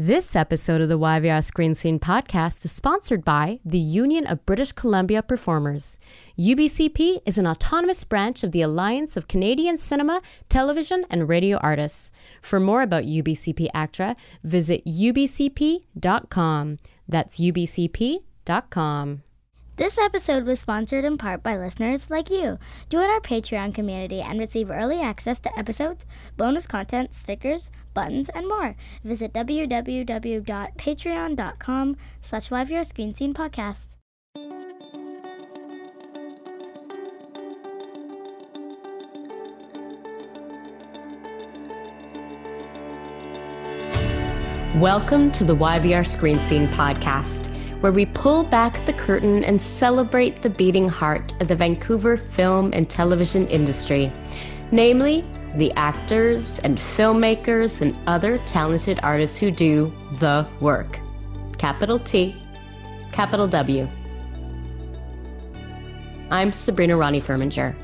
This episode of the YVR Screen Scene podcast is sponsored by the Union of British Columbia Performers. UBCP is an autonomous branch of the Alliance of Canadian Cinema, Television, and Radio Artists. For more about UBCP ACTRA, visit ubcp.com. That's ubcp.com. This episode was sponsored in part by listeners like you. Join our Patreon community and receive early access to episodes, bonus content, stickers, buttons, and more. Visit www.patreon.com slash YVR Screen Scene Podcast. Welcome to the YVR Screen Scene Podcast where we pull back the curtain and celebrate the beating heart of the Vancouver film and television industry, namely the actors and filmmakers and other talented artists who do the work. Capital T, capital W. I'm Sabrina Ronnie Furminger.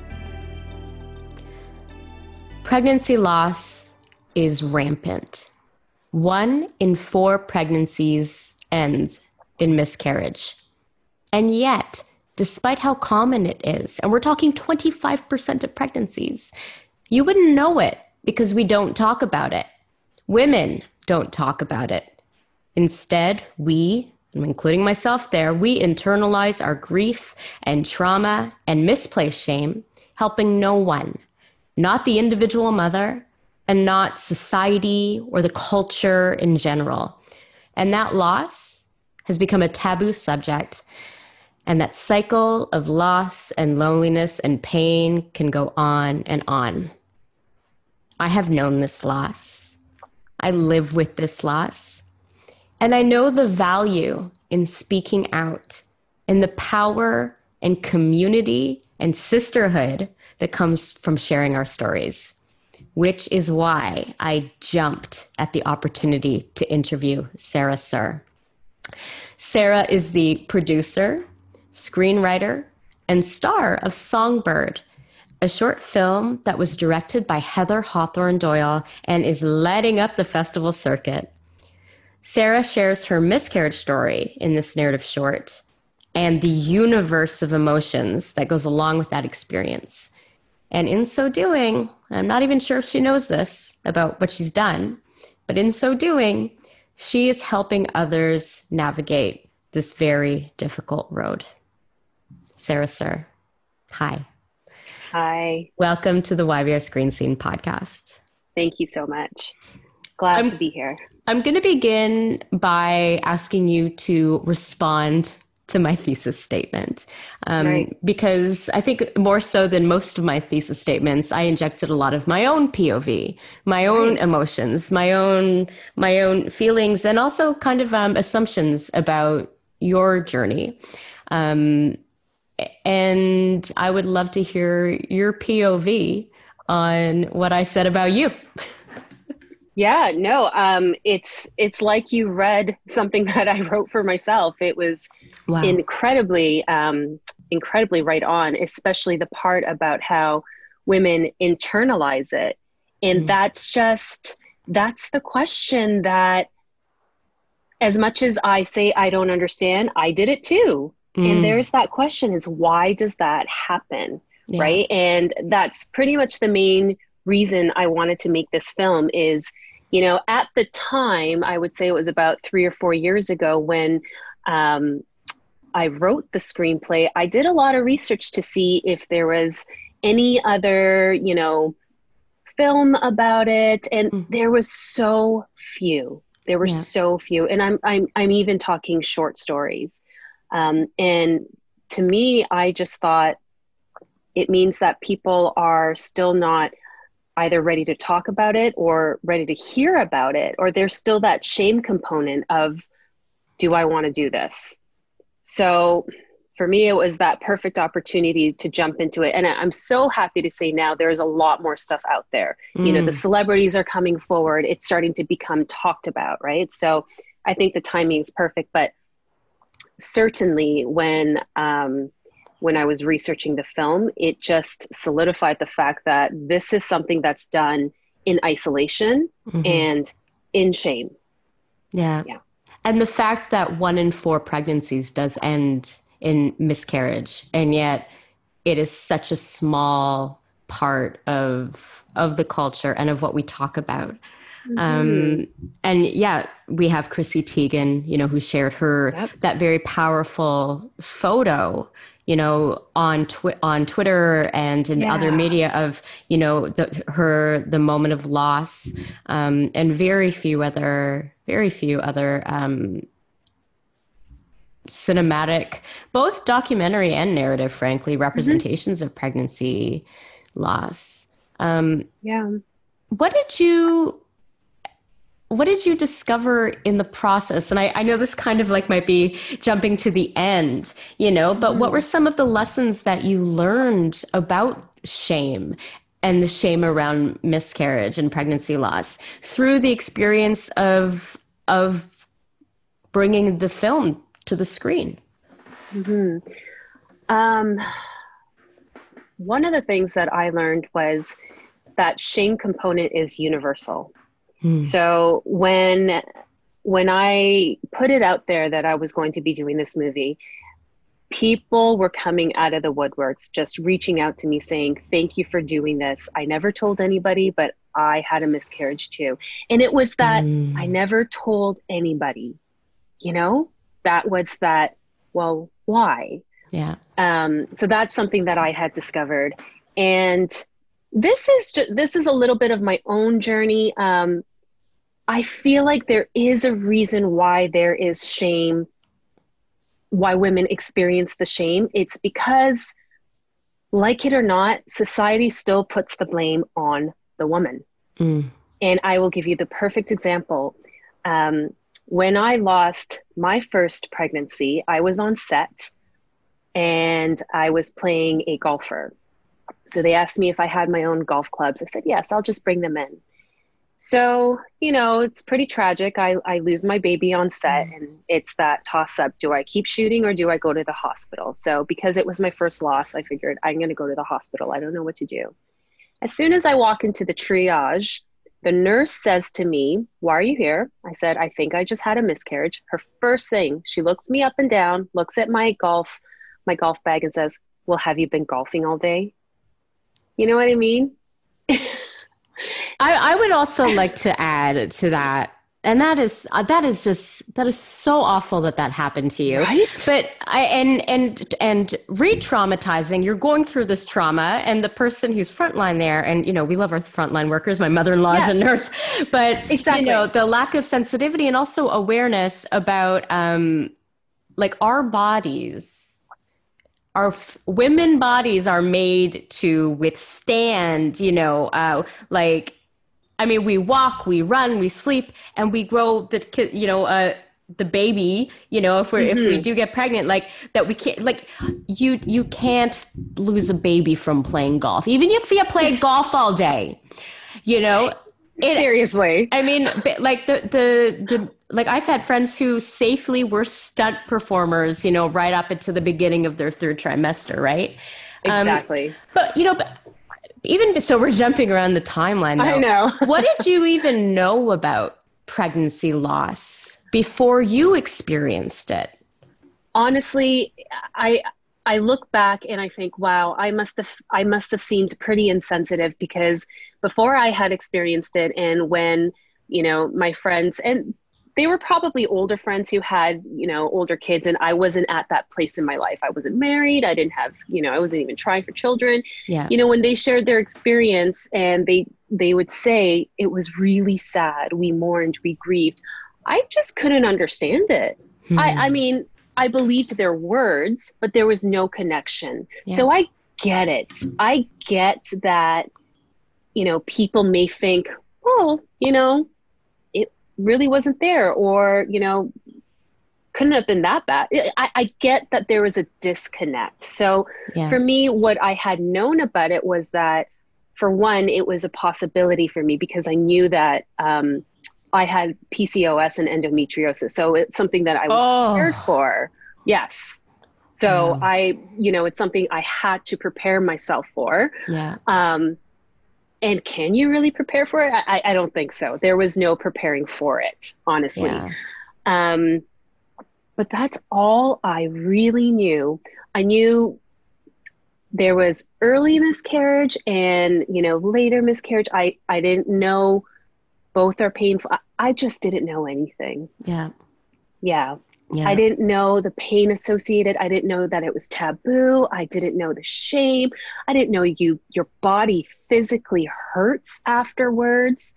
Pregnancy loss is rampant. One in four pregnancies ends in miscarriage. And yet, despite how common it is, and we're talking 25% of pregnancies, you wouldn't know it because we don't talk about it. Women don't talk about it. Instead, we, including myself there, we internalize our grief and trauma and misplaced shame, helping no one, not the individual mother, and not society or the culture in general. And that loss has become a taboo subject. And that cycle of loss and loneliness and pain can go on and on. I have known this loss. I live with this loss. And I know the value in speaking out and the power and community and sisterhood that comes from sharing our stories, which is why I jumped at the opportunity to interview Sarah Surh. Sarah is the producer, screenwriter, and star of Songbird, a short film that was directed by Heather Hawthorn Doyle and is lighting up the festival circuit. Sarah shares her miscarriage story in this narrative short and the universe of emotions that goes along with that experience. And in so doing, I'm not even sure if she knows this about what she's done, but in so doing, she is helping others navigate this very difficult road. Sarah Surh, hi. Hi. Welcome to the YVR Screen Scene podcast. Thank you so much. Glad I'm, to be here. I'm going to begin by asking you to respond to my thesis statement. Um, right. Because I think more so than most of my thesis statements, I injected a lot of my own POV, my own right. emotions, my own my own feelings, and also kind of um, assumptions about your journey. Um, and I would love to hear your POV on what I said about you. Yeah, no, um, it's it's like you read something that I wrote for myself. It was wow. incredibly, um, incredibly right on, especially the part about how women internalize it, and mm. that's just that's the question that, as much as I say I don't understand, I did it too, mm. and there's that question: is why does that happen, yeah. right? And that's pretty much the main reason I wanted to make this film is you know, at the time, I would say it was about three or four years ago when um, I wrote the screenplay, I did a lot of research to see if there was any other, you know, film about it. And mm-hmm. there was so few. There were yeah. so few. And I'm, I'm, I'm even talking short stories. Um, and to me, I just thought it means that people are still not either ready to talk about it or ready to hear about it, or there's still that shame component of, do I want to do this? So for me, it was that perfect opportunity to jump into it. And I'm so happy to say now there's a lot more stuff out there. Mm. You know, the mm. celebrities are coming forward, it's starting to become talked about, right? So I think the timing is perfect. But certainly when, um, when I was researching the film, it just solidified the fact that this is something that's done in isolation mm-hmm. and in shame. Yeah. Yeah. And the fact that one in four pregnancies does end in miscarriage, and yet it is such a small part of of the culture and of what we talk about. Mm-hmm. Um, and yeah, we have Chrissy Teigen, you know, who shared her yep. that very powerful photo, you know, on twi- on Twitter and in yeah. other media of you know the, her the moment of loss, um, and very few other very few other um, cinematic, both documentary and narrative, frankly, mm-hmm. representations mm-hmm. of pregnancy loss. Um, yeah. What did you what did you discover in the process? And I, I, know this kind of like might be jumping to the end, you know, but what were some of the lessons that you learned about shame and the shame around miscarriage and pregnancy loss through the experience of of bringing the film to the screen? Mm-hmm. Um, one of the things that I learned was that shame component is universal. Mm. So when when I put it out there that I was going to be doing this movie, people were coming out of the woodworks, just reaching out to me saying, Thank you for doing this. I never told anybody, but I had a miscarriage too. And it was that mm. I never told anybody, you know, that was that, well, why? Yeah. Um, so that's something that I had discovered. And this is just, this is a little bit of my own journey. Um, I feel like there is a reason why there is shame, why women experience the shame. It's because, like it or not, society still puts the blame on the woman. Mm. And I will give you the perfect example. Um, when I lost my first pregnancy, I was on set and I was playing a golfer. So they asked me if I had my own golf clubs. I said, yes, I'll just bring them in. So, you know, it's pretty tragic. I, I lose my baby on set, mm. and it's that toss up do I keep shooting or do I go to the hospital? So, because it was my first loss, I figured I'm going to go to the hospital. I don't know what to do. As soon as I walk into the triage, the nurse says to me, Why are you here? I said, I think I just had a miscarriage. Her first thing, she looks me up and down, looks at my golf my golf bag and says, Well, have you been golfing all day? You know what I mean? I, I would also like to add to that and that is uh, that is just that is so awful that that happened to you right but i and and and re-traumatizing you're going through this trauma and the person who's frontline there and you know we love our frontline workers my mother-in-law yes. is a nurse but exactly. you know the lack of sensitivity and also awareness about um like our bodies our f- women bodies are made to withstand, you know, uh, like, I mean, we walk, we run, we sleep, and we grow the kid, you know, uh, the baby, you know, if we mm-hmm. if we do get pregnant, like that we can't, like you you can't lose a baby from playing golf, even if you play golf all day, you know. It, Seriously, I mean, like the the the like I've had friends who safely were stunt performers, you know, right up into the beginning of their third trimester, right? Um, exactly. Um, but you know, but even so, we're jumping around the timeline. Though. I know. what did you even know about pregnancy loss before you experienced it? Honestly, I I look back and I think, wow, I must have I must have seemed pretty insensitive because before I had experienced it, and when you know my friends and they were probably older friends who had you know older kids and i wasn't at that place in my life. I wasn't married. I didn't have you know i wasn't even trying for children. Yeah. You know when they shared their experience and they they would say it was really sad. We mourned. We grieved. I just couldn't understand it. Hmm. i i mean i believed their words but there was no connection. Yeah. so i get it. I get that you know people may think oh you know really wasn't there or you know couldn't have been that bad. I, I get that there was a disconnect. So yeah. for me what i had known about it was that for one it was a possibility for me because i knew that um, i had pcos and endometriosis. So it's something that i was oh. prepared for. Yes. So i you know it's something i had to prepare myself for. Yeah. Um and can you really prepare for it? I, I don't think so. There was no preparing for it, honestly. Yeah. Um, but that's all I really knew. I knew there was early miscarriage and you know later miscarriage. I I didn't know both are painful. I, I just didn't know anything. Yeah. Yeah. Yeah. I didn't know the pain associated. I didn't know that it was taboo. I didn't know the shame. I didn't know you your body physically hurts afterwards.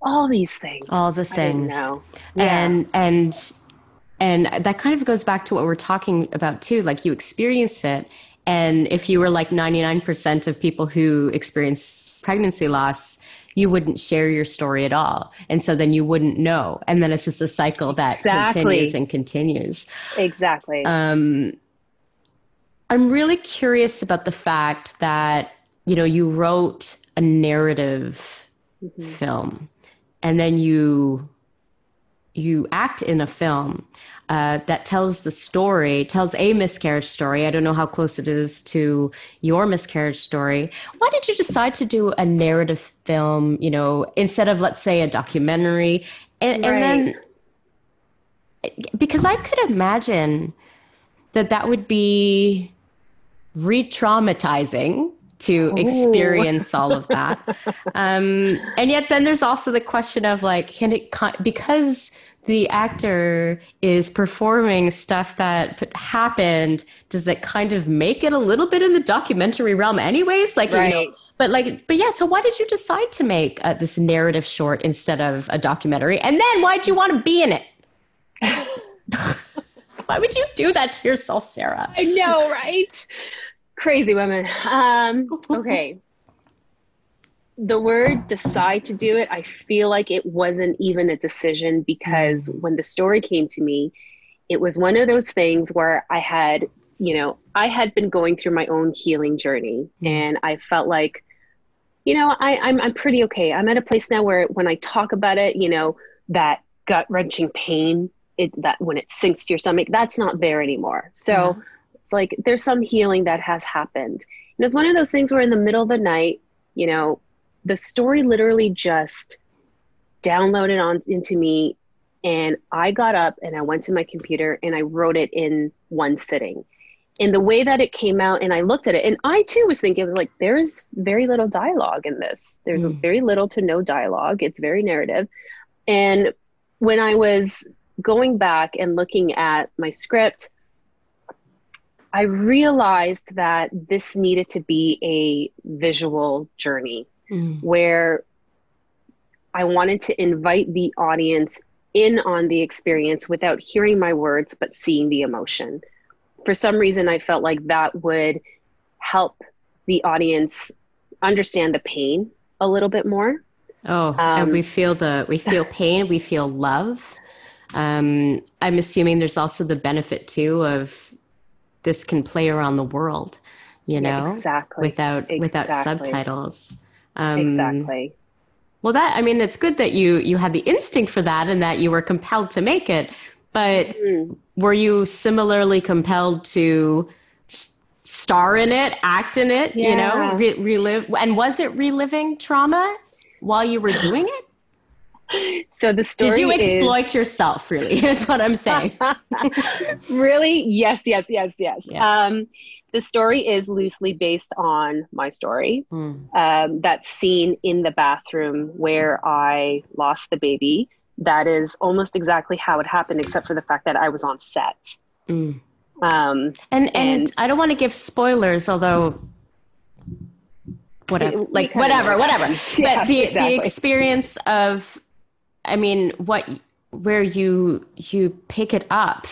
All these things. All the things. Yeah. And and and that kind of goes back to what we're talking about too. Like you experience it and if you were like 99% of people who experience pregnancy loss, you wouldn't share your story at all. And so then you wouldn't know. And then it's just a cycle that exactly. continues and continues. Exactly. Um, I'm really curious about the fact that, you know, you wrote a narrative mm-hmm. film and then you you act in a film uh, that tells the story, tells a miscarriage story. I don't know how close it is to your miscarriage story. Why did you decide to do a narrative film, you know, instead of, let's say, a documentary? And, right. and then, because I could imagine that that would be re traumatizing to experience all of that. Um, and yet, then there's also the question of like, can it, because the actor is performing stuff that happened, does it kind of make it a little bit in the documentary realm, anyways? Like, right. you know, but like, but yeah. So why did you decide to make uh, this narrative short instead of a documentary? And then why'd you want to be in it? why would you do that to yourself, Sarah? I know, right? Crazy women. Um, okay the word decide to do it, I feel like it wasn't even a decision because mm-hmm. when the story came to me, it was one of those things where I had, you know, I had been going through my own healing journey mm-hmm. and I felt like, you know, I, I'm, I'm pretty okay. I'm at a place now where when I talk about it, you know, that gut wrenching pain, it, that when it sinks to your stomach, that's not there anymore. So it's like there's some healing that has happened. And it's one of those things where in the middle of the night, you know, the story literally just downloaded on into me and I got up and I went to my computer and I wrote it in one sitting. And the way that it came out, and I looked at it, and I too was thinking, was like, there's very little dialogue in this. There's mm. very little to no dialogue. It's very narrative. And when I was going back and looking at my script, I realized that this needed to be a visual journey mm. where I wanted to invite the audience in on the experience without hearing my words, but seeing the emotion. For some reason, I felt like that would help the audience understand the pain a little bit more. Oh, um, and we feel the we feel pain, we feel love. Um, I'm assuming there's also the benefit too of this can play around the world, you know, exactly without exactly. without subtitles. Um, exactly. Well, that I mean, it's good that you you had the instinct for that and that you were compelled to make it. But mm-hmm. were you similarly compelled to s- star in it, act in it? Yeah. You know, re- relive. And was it reliving trauma while you were doing it? So the story. Did you exploit is... yourself? Really, is what I'm saying. really? Yes, yes, yes, yes. Yeah. Um, the story is loosely based on my story. Mm. Um, that scene in the bathroom where I lost the baby. That is almost exactly how it happened, except for the fact that I was on set. Mm. Um, and, and, and I don't want to give spoilers, although whatever, like whatever, whatever. Yes, but the exactly. the experience of, I mean, what where you you pick it up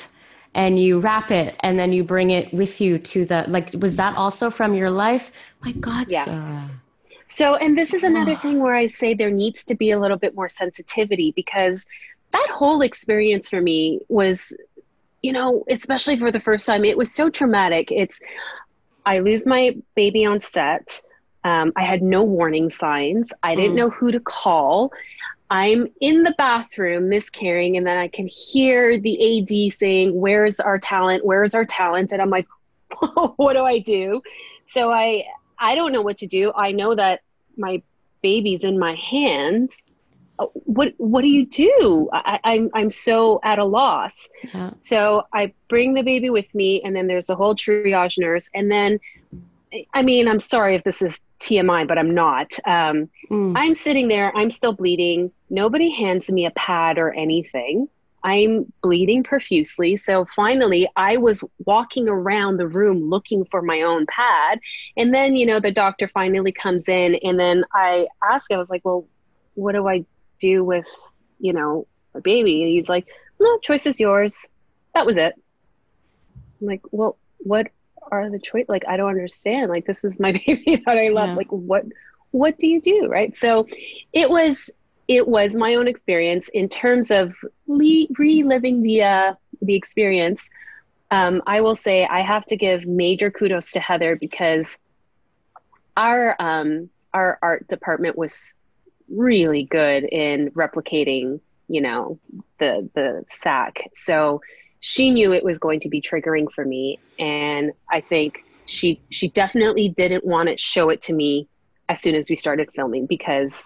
and you wrap it and then you bring it with you to the like was that also from your life? My god yeah. Sarah. so and this is another thing where i say there needs to be a little bit more sensitivity because that whole experience for me was you know especially for the first time it was so traumatic. It's i lose my baby on set. Um, i had no warning signs. I didn't mm. know who to call I'm in the bathroom miscarrying, and then I can hear the AD saying, Where's our talent? Where's our talent? And I'm like, What do I do? So I I don't know what to do. I know that my baby's in my hands uh, what what do you do I, I'm, I'm so at a loss yeah. so i bring the baby with me and then there's a whole triage nurse and then i mean i'm sorry if this is tmi but i'm not um, mm. i'm sitting there i'm still bleeding nobody hands me a pad or anything I'm bleeding profusely. So finally, I was walking around the room looking for my own pad. And then, you know, the doctor finally comes in. And then I ask, I was like, well, what do I do with, you know, a baby? And he's like, no, choice is yours. That was it. I'm like, well, what are the choice? Like, I don't understand. Like, this is my baby that I love. Yeah. Like, what, what do you do? Right. So it was, it was my own experience in terms of le- reliving the uh, the experience. Um, I will say I have to give major kudos to Heather because our um, our art department was really good in replicating, you know, the the sack. So she knew it was going to be triggering for me, and I think she she definitely didn't want to show it to me as soon as we started filming because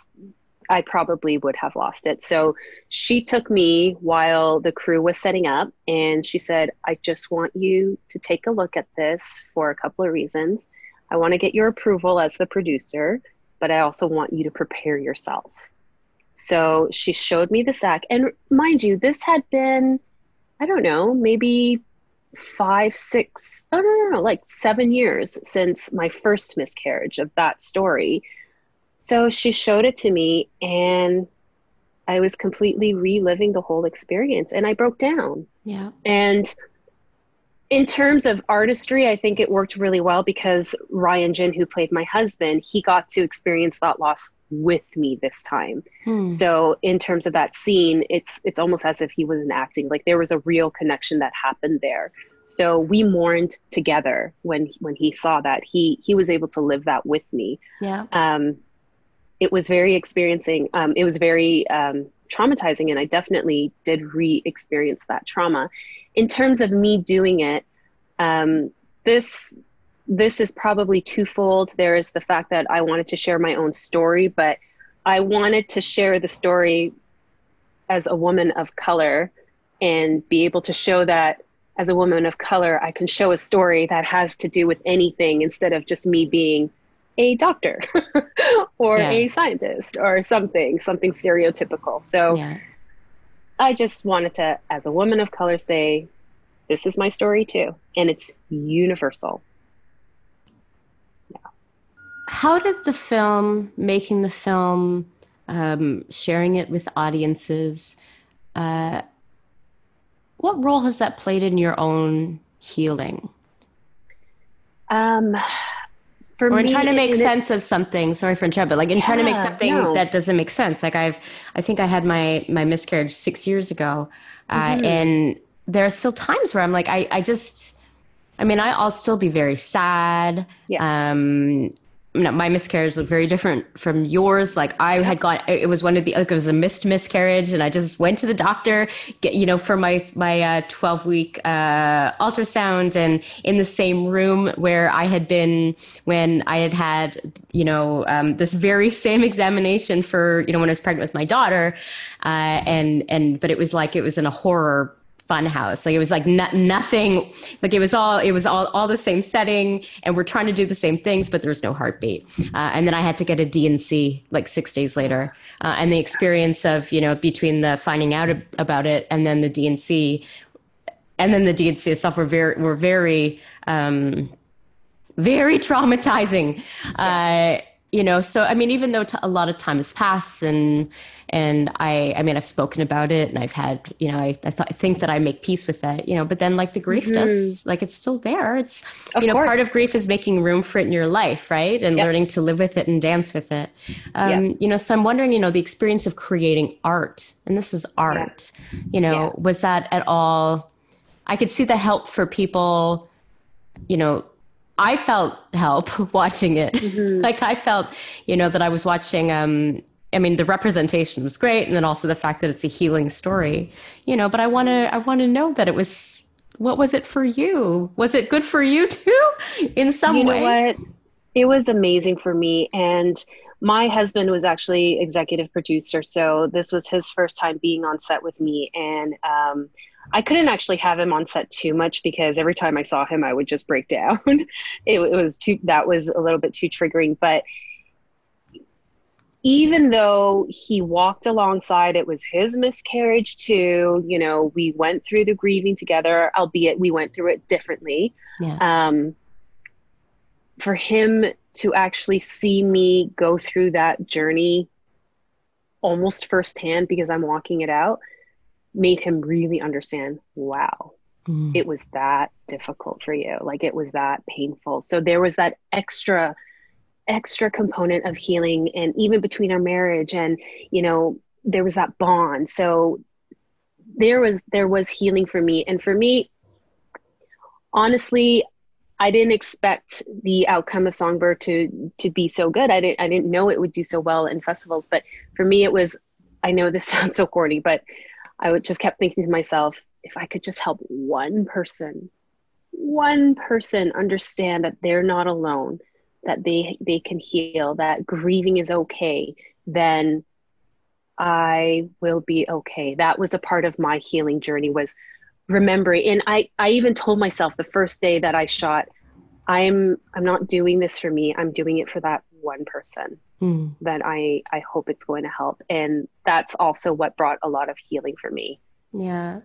I probably would have lost it. So she took me while the crew was setting up and she said, I just want you to take a look at this for a couple of reasons. I want to get your approval as the producer, but I also want you to prepare yourself. So she showed me the sack. And mind you, this had been, I don't know, maybe five, six, oh, no, no, no, like seven years since my first miscarriage of that story. So she showed it to me, and I was completely reliving the whole experience, and I broke down. Yeah. And in terms of artistry, I think it worked really well because Ryan Jin, who played my husband, he got to experience that loss with me this time. Hmm. So in terms of that scene, it's it's almost as if he wasn't acting. Like there was a real connection that happened there. So we mourned together when when he saw that. He he was able to live that with me. Yeah. Um, it was very experiencing. Um, it was very um, traumatizing, and I definitely did re-experience that trauma. In terms of me doing it, um, this this is probably twofold. There is the fact that I wanted to share my own story, but I wanted to share the story as a woman of color and be able to show that as a woman of color, I can show a story that has to do with anything instead of just me being a doctor or yeah. a scientist or something, something stereotypical. So yeah. I just wanted to, as a woman of color, say, this is my story too. And it's universal. How did the film, making the film, um, sharing it with audiences, uh, what role has that played in your own healing? Um, for or in me, trying to make sense it, of something sorry for interrupting but like in yeah, trying to make something no. that doesn't make sense like i've i think i had my my miscarriage six years ago uh, mm-hmm. and there are still times where i'm like i i just i mean I, i'll still be very sad yes. um my miscarriage was very different from yours. Like I had gone, it was one of the, like it was a missed miscarriage, and I just went to the doctor, get, you know, for my my uh, twelve week uh, ultrasound, and in the same room where I had been when I had had, you know, um, this very same examination for, you know, when I was pregnant with my daughter, uh, and and but it was like it was in a horror fun house like it was like no, nothing like it was all it was all, all the same setting and we're trying to do the same things but there's no heartbeat. Uh, and then i had to get a D&C like six days later. Uh, and the experience of you know between the finding out about it and then the D&C then the D&C itself were very were very um, very traumatizing. Uh, you know so i mean even though t- a lot of time has passed and and i i mean i've spoken about it and i've had you know i, I, th- I think that i make peace with that you know but then like the grief mm-hmm. does like it's still there it's of you know course. part of grief is making room for it in your life right and yep. learning to live with it and dance with it um, yep. you know so i'm wondering you know the experience of creating art and this is art yeah. you know yeah. was that at all i could see the help for people you know I felt help watching it. Mm-hmm. like I felt, you know, that I was watching um I mean the representation was great and then also the fact that it's a healing story. You know, but I want to I want to know that it was what was it for you? Was it good for you too in some way. you way? know what? It was amazing for me and my husband was actually executive producer, so this was his first time being on set with me, and um, I couldn't actually have him on set too much because every time I saw him, I would just break down. it, it was too that was a little bit too triggering, but even though he walked alongside it was his miscarriage too you know we went through the grieving together albeit we went through it differently yeah. um, for him to actually see me go through that journey almost firsthand because I'm walking it out made him really understand wow mm. it was that difficult for you like it was that painful so there was that extra extra component of healing and even between our marriage and you know there was that bond so there was there was healing for me and for me honestly I didn't expect the outcome of Songbird to to be so good. I didn't I didn't know it would do so well in festivals. But for me, it was. I know this sounds so corny, but I would just kept thinking to myself, if I could just help one person, one person understand that they're not alone, that they they can heal, that grieving is okay, then I will be okay. That was a part of my healing journey was remembering and I, I even told myself the first day that I shot, I'm I'm not doing this for me. I'm doing it for that one person mm. that I I hope it's going to help. And that's also what brought a lot of healing for me. Yeah.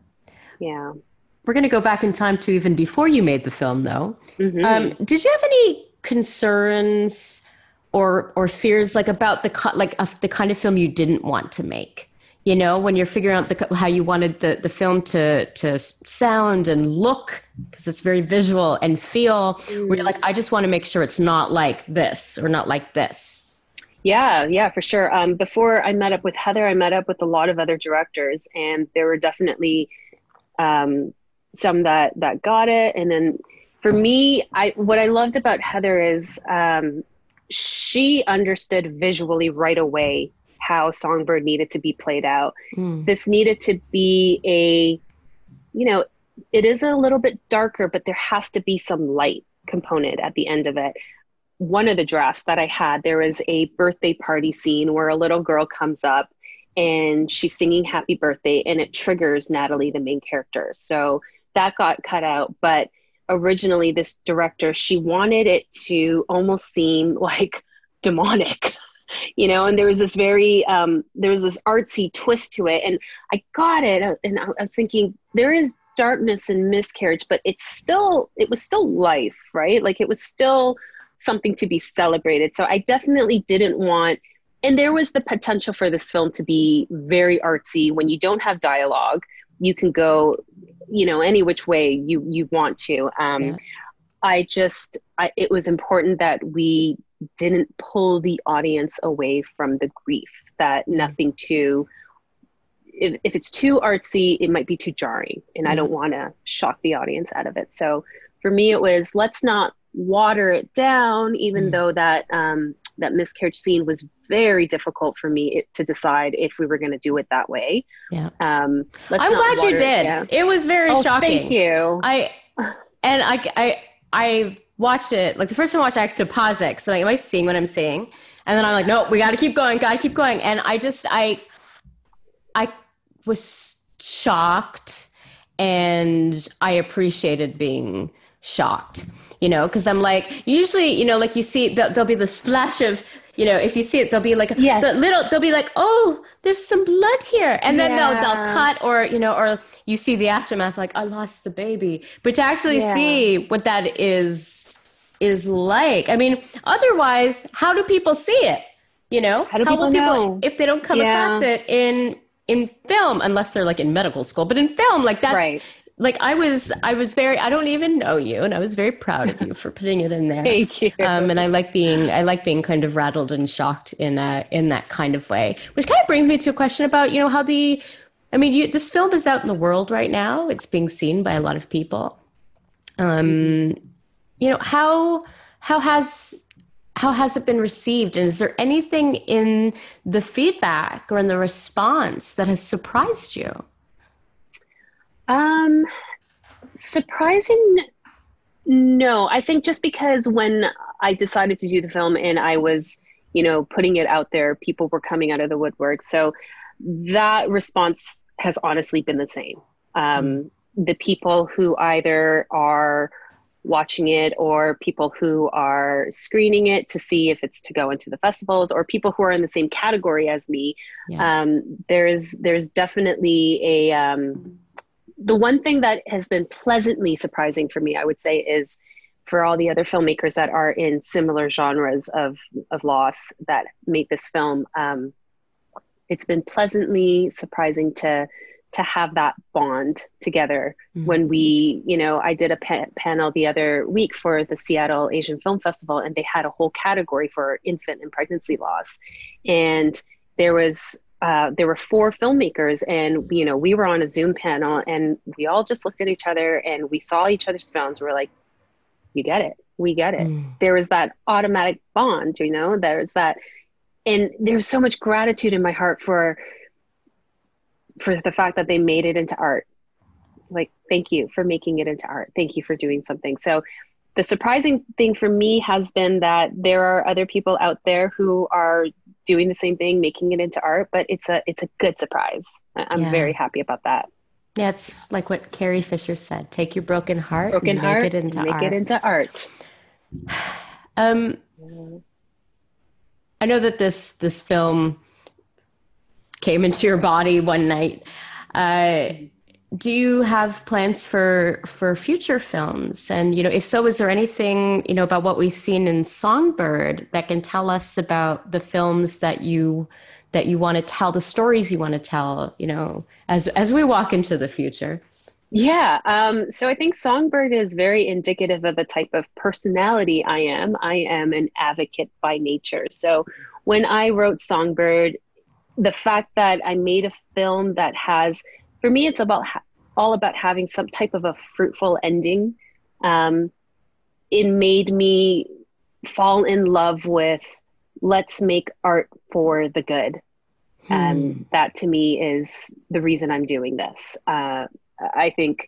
Yeah. We're going to go back in time to even before you made the film, though. Mm-hmm. Um, did you have any concerns or or fears like about the like of the kind of film you didn't want to make? you know when you're figuring out the, how you wanted the, the film to to sound and look because it's very visual and feel mm. where you're like i just want to make sure it's not like this or not like this yeah yeah for sure um, before i met up with heather i met up with a lot of other directors and there were definitely um, some that that got it and then for me i what i loved about heather is um, she understood visually right away how Songbird needed to be played out. Mm. This needed to be a, you know, it is a little bit darker, but there has to be some light component at the end of it. One of the drafts that I had, there was a birthday party scene where a little girl comes up and she's singing happy birthday and it triggers Natalie, the main character. So that got cut out. But originally, this director, she wanted it to almost seem like demonic. you know and there was this very um, there was this artsy twist to it and i got it and i was thinking there is darkness and miscarriage but it's still it was still life right like it was still something to be celebrated. So i definitely didn't want and there was the potential for this film to be very artsy. When you don't have dialogue you can go you know any which way you you want to. Um, yeah. i just I, it was important that we didn't pull the audience away from the grief that mm. nothing too if, if it's too artsy it might be too jarring and i don't want to shock the audience out of it. So for me it was let's not water it down even mm. though that um, that miscarriage scene was very difficult for me to decide if we were going to do it that way yeah um, i'm glad you did it, it was very oh, shocking thank you i and i i i watch it like the first time I watched, I had to pause it. So like, am I seeing what I'm seeing? And then I'm like, no, we got to keep going, got to keep going. And I just, I, I was shocked, and I appreciated being shocked. You know, because I'm like, usually, you know, like you see, there'll be the splash of you know, if you see it, they'll be like yes. the little, they'll be like, oh, there's some blood here, and then yeah. they'll they'll cut, or you know, or you see the aftermath, like I lost the baby, but to actually yeah. see what that is is like, I mean, otherwise, how do people see it? You know, how, do how people will people know? if they don't come yeah. across it in in film unless they're like in medical school but in film like that's right like I was, I was very, I don't even know you, and I was very proud of you for putting it in there. Thank you. Um, and I like being, I like being kind of rattled and shocked in a, in that kind of way, which kind of brings me to a question about, you know, how the, I mean, you, this film is out in the world right now. It's being seen by a lot of people. Um, you know, how, how has, how has it been received? And is there anything in the feedback or in the response that has surprised you? Um, surprising. No, I think just because when I decided to do the film and I was you know, putting it out there, people were coming out of the woodwork. So that response has honestly been the same. Um, mm. The people who either are watching it or people who are screening it to see if it's to go into the festivals or people who are in the same category as me yeah. um, there's there's definitely a um, the one thing that has been pleasantly surprising for me i would say is for all the other filmmakers that are in similar genres of of loss that make this film um, it's been pleasantly surprising to to have that bond together mm-hmm. when we you know i did a pa- panel the other week for the seattle asian film festival and they had a whole category for infant and pregnancy loss and there was uh, there were four filmmakers and you know we were on a zoom panel and we all just looked at each other and we saw each other's phones. we're like you get it we get it mm. there was that automatic bond you know there's that and there's so much gratitude in my heart for for the fact that they made it into art. Like, thank you for making it into art. Thank you for doing something. So, the surprising thing for me has been that there are other people out there who are doing the same thing, making it into art. But it's a it's a good surprise. I'm yeah. very happy about that. Yeah, it's like what Carrie Fisher said: take your broken heart, broken make it into make art. it into art. Um, I know that this this film came into your body one night. Uh, do you have plans for for future films? And you know, if so, is there anything you know about what we've seen in Songbird that can tell us about the films that you that you want to tell, the stories you want to tell? You know, as as we walk into the future. Yeah. Um, so I think Songbird is very indicative of the type of personality I am. I am an advocate by nature. So when I wrote Songbird, the fact that I made a film that has, for me, it's about ha- all about having some type of a fruitful ending. Um, it made me fall in love with let's make art for the good. Hmm. And that to me is the reason I'm doing this. Uh, I think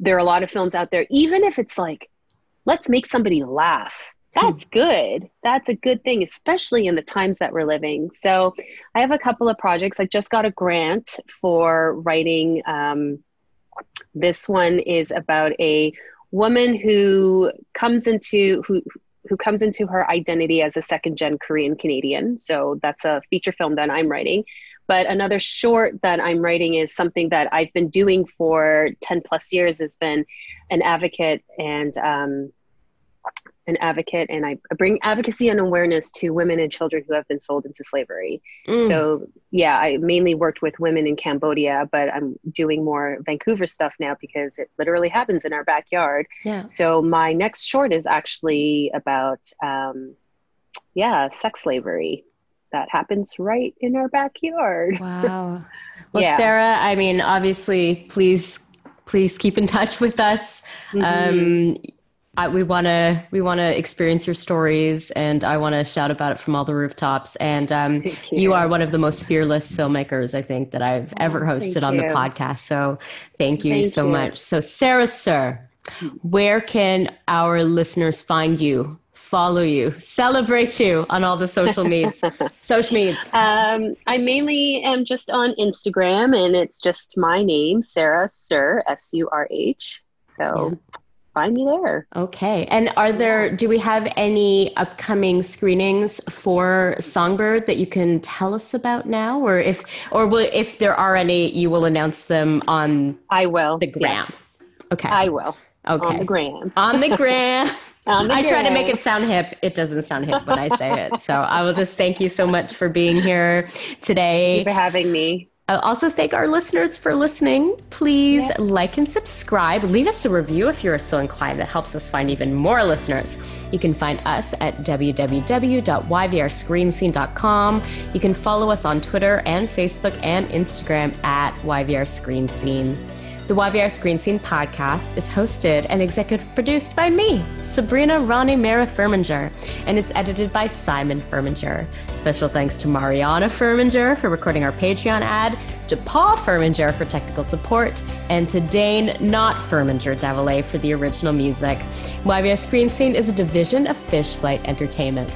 there are a lot of films out there, even if it's like, let's make somebody laugh that's good. That's a good thing, especially in the times that we're living. So, I have a couple of projects. I just got a grant for writing. Um, this one is about a woman who comes into who who comes into her identity as a second gen Korean Canadian. So that's a feature film that I'm writing. But another short that I'm writing is something that I've been doing for 10 plus years has been an advocate and um, an advocate and I bring advocacy and awareness to women and children who have been sold into slavery. Mm. So, yeah, I mainly worked with women in Cambodia, but I'm doing more Vancouver stuff now because it literally happens in our backyard. Yeah. So, my next short is actually about, um, yeah, sex slavery that happens right in our backyard. Wow. Well, yeah. Sarah, I mean, obviously, please please keep in touch with us. Mm-hmm. Um, I, we want to we want to experience your stories and i want to shout about it from all the rooftops and um, you. you. are one of the most fearless filmmakers i think that i've oh, ever hosted on the podcast so thank you thank so you. much so sarah surh where can our listeners find you follow you celebrate you on all the social medias social medias um, i mainly am just on instagram and it's just my name sarah surh s-u-r-h so yeah find me there. Okay. And are there, do we have any upcoming screenings for Songbird that you can tell us about now? Or if, or will, if there are any, you will announce them on I will. the gram. Yes. Okay. I will. Okay. On the gram. On the gram. on the I gram. try to make it sound hip. It doesn't sound hip when I say it. So I will just thank you so much for being here today. Thank you for having me. I'll also thank our listeners for listening. Please yeah. like and subscribe. Leave us a review if you're so inclined. That helps us find even more listeners. You can find us at www.yvrscreenscene.com. You can follow us on Twitter and Facebook and Instagram at YVR The YVR Screen Scene podcast is hosted and executive produced by me, Sabrina Ronnie Mara Furminger, and it's edited by Simon Furminger. Special thanks to Mariana Furminger for recording our Patreon ad, to Paul Furminger for technical support, and to Dane Not Furminger Devilay for the original music. YVR Screen Scene is a division of Fish Flight Entertainment.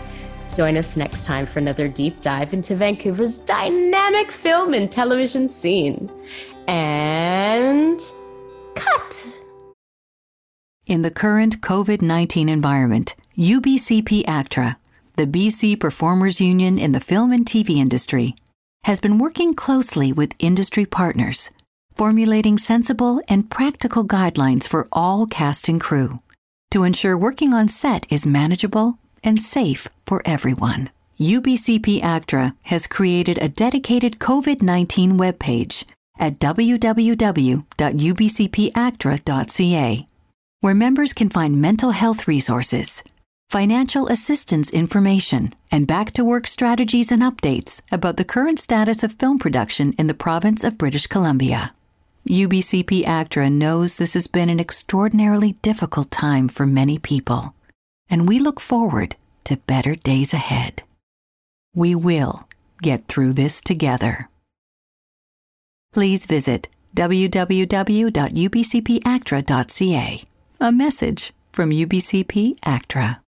Join us next time for another deep dive into Vancouver's dynamic film and television scene. And cut! In the current COVID 19 environment, UBCP ACTRA, the BC Performers Union in the film and TV industry, has been working closely with industry partners, formulating sensible and practical guidelines for all cast and crew to ensure working on set is manageable and safe for everyone. UBCP ACTRA has created a dedicated COVID 19 webpage at www.ubcpactra.ca, where members can find mental health resources, financial assistance information, and back to work strategies and updates about the current status of film production in the province of British Columbia. UBCP ACTRA knows this has been an extraordinarily difficult time for many people and we look forward to better days ahead. We will get through this together. Please visit www.ubcpactra.ca. A message from UBCP ACTRA.